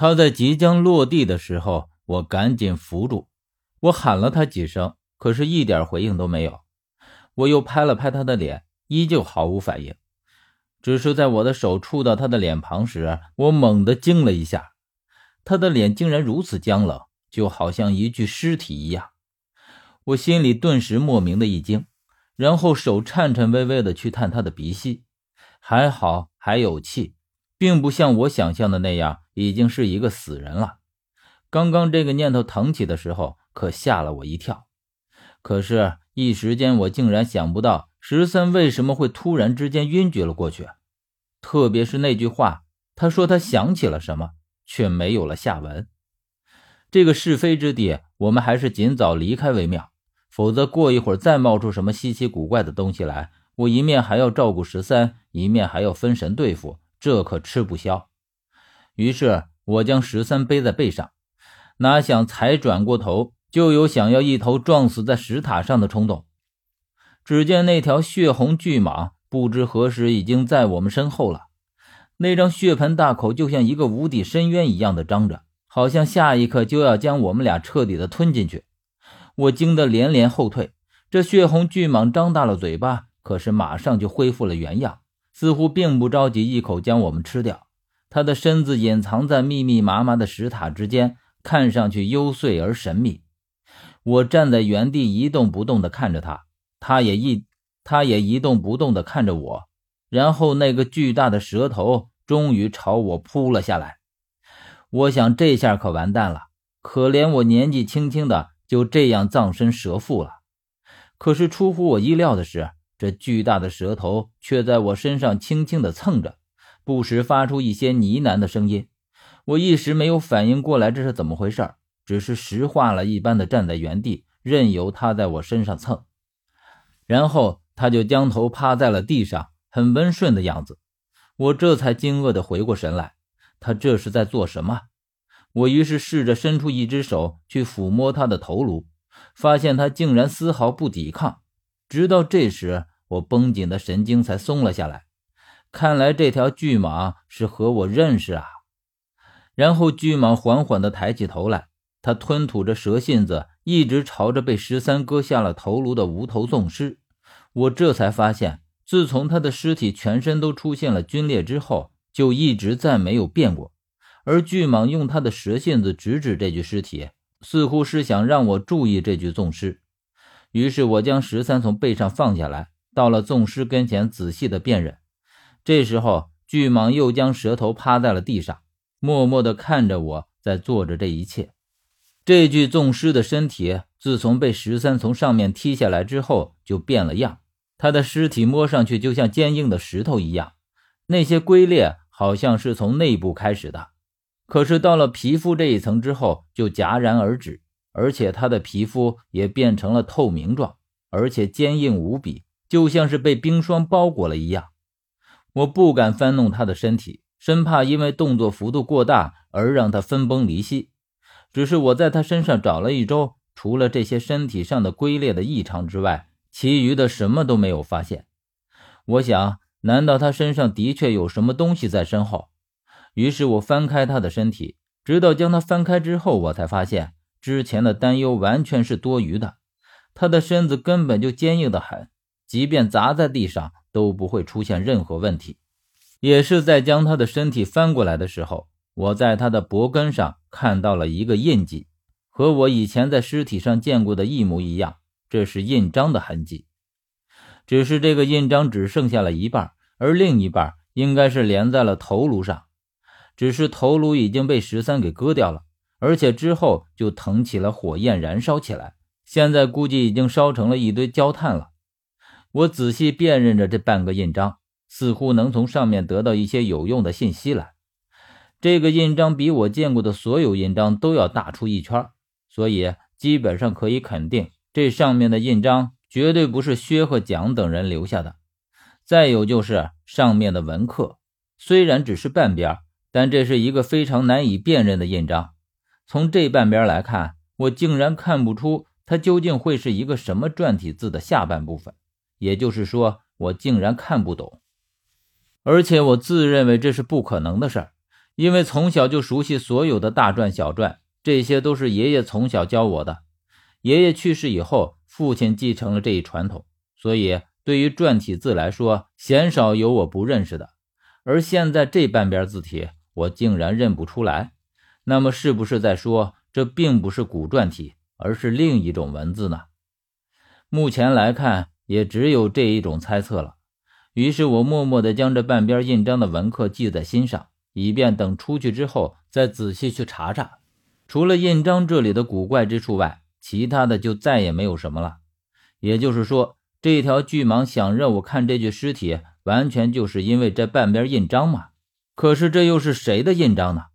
他在即将落地的时候，我赶紧扶住。我喊了他几声，可是一点回应都没有。我又拍了拍他的脸，依旧毫无反应。只是在我的手触到他的脸庞时，我猛地惊了一下，他的脸竟然如此僵冷，就好像一具尸体一样。我心里顿时莫名的一惊，然后手颤颤巍巍的去探他的鼻息，还好还有气，并不像我想象的那样已经是一个死人了。刚刚这个念头腾起的时候，可吓了我一跳。可是，一时间我竟然想不到十三为什么会突然之间晕厥了过去，特别是那句话，他说他想起了什么，却没有了下文。这个是非之地，我们还是尽早离开为妙，否则过一会儿再冒出什么稀奇古怪的东西来，我一面还要照顾十三，一面还要分神对付，这可吃不消。于是，我将十三背在背上，哪想才转过头，就有想要一头撞死在石塔上的冲动。只见那条血红巨蟒不知何时已经在我们身后了，那张血盆大口就像一个无底深渊一样的张着。好像下一刻就要将我们俩彻底的吞进去，我惊得连连后退。这血红巨蟒张大了嘴巴，可是马上就恢复了原样，似乎并不着急一口将我们吃掉。它的身子隐藏在密密麻麻的石塔之间，看上去幽邃而神秘。我站在原地一动不动地看着它，它也一，它也一动不动地看着我。然后那个巨大的蛇头终于朝我扑了下来。我想这下可完蛋了，可怜我年纪轻轻的就这样葬身蛇腹了。可是出乎我意料的是，这巨大的蛇头却在我身上轻轻的蹭着，不时发出一些呢喃的声音。我一时没有反应过来这是怎么回事，只是石化了一般的站在原地，任由它在我身上蹭。然后它就将头趴在了地上，很温顺的样子。我这才惊愕的回过神来。他这是在做什么？我于是试着伸出一只手去抚摸他的头颅，发现他竟然丝毫不抵抗。直到这时，我绷紧的神经才松了下来。看来这条巨蟒是和我认识啊！然后巨蟒缓缓地抬起头来，它吞吐着蛇信子，一直朝着被十三割下了头颅的无头纵尸。我这才发现，自从他的尸体全身都出现了皲裂之后。就一直再没有变过，而巨蟒用它的蛇信子直指这具尸体，似乎是想让我注意这具纵尸。于是我将十三从背上放下来，到了纵尸跟前仔细的辨认。这时候，巨蟒又将舌头趴在了地上，默默地看着我在做着这一切。这具纵尸的身体自从被十三从上面踢下来之后，就变了样。他的尸体摸上去就像坚硬的石头一样。那些龟裂好像是从内部开始的，可是到了皮肤这一层之后就戛然而止，而且他的皮肤也变成了透明状，而且坚硬无比，就像是被冰霜包裹了一样。我不敢翻弄他的身体，生怕因为动作幅度过大而让他分崩离析。只是我在他身上找了一周，除了这些身体上的龟裂的异常之外，其余的什么都没有发现。我想。难道他身上的确有什么东西在身后？于是我翻开他的身体，直到将他翻开之后，我才发现之前的担忧完全是多余的。他的身子根本就坚硬的很，即便砸在地上都不会出现任何问题。也是在将他的身体翻过来的时候，我在他的脖根上看到了一个印记，和我以前在尸体上见过的一模一样，这是印章的痕迹。只是这个印章只剩下了一半，而另一半应该是连在了头颅上。只是头颅已经被十三给割掉了，而且之后就腾起了火焰，燃烧起来。现在估计已经烧成了一堆焦炭了。我仔细辨认着这半个印章，似乎能从上面得到一些有用的信息来。这个印章比我见过的所有印章都要大出一圈，所以基本上可以肯定，这上面的印章。绝对不是薛和蒋等人留下的。再有就是上面的纹刻，虽然只是半边，但这是一个非常难以辨认的印章。从这半边来看，我竟然看不出它究竟会是一个什么篆体字的下半部分。也就是说，我竟然看不懂。而且我自认为这是不可能的事儿，因为从小就熟悉所有的大篆小篆，这些都是爷爷从小教我的。爷爷去世以后，父亲继承了这一传统，所以对于篆体字来说，鲜少有我不认识的。而现在这半边字体，我竟然认不出来，那么是不是在说这并不是古篆体，而是另一种文字呢？目前来看，也只有这一种猜测了。于是我默默地将这半边印章的文刻记在心上，以便等出去之后再仔细去查查。除了印章这里的古怪之处外，其他的就再也没有什么了。也就是说，这条巨蟒想让我看这具尸体。完全就是因为这半边印章嘛，可是这又是谁的印章呢？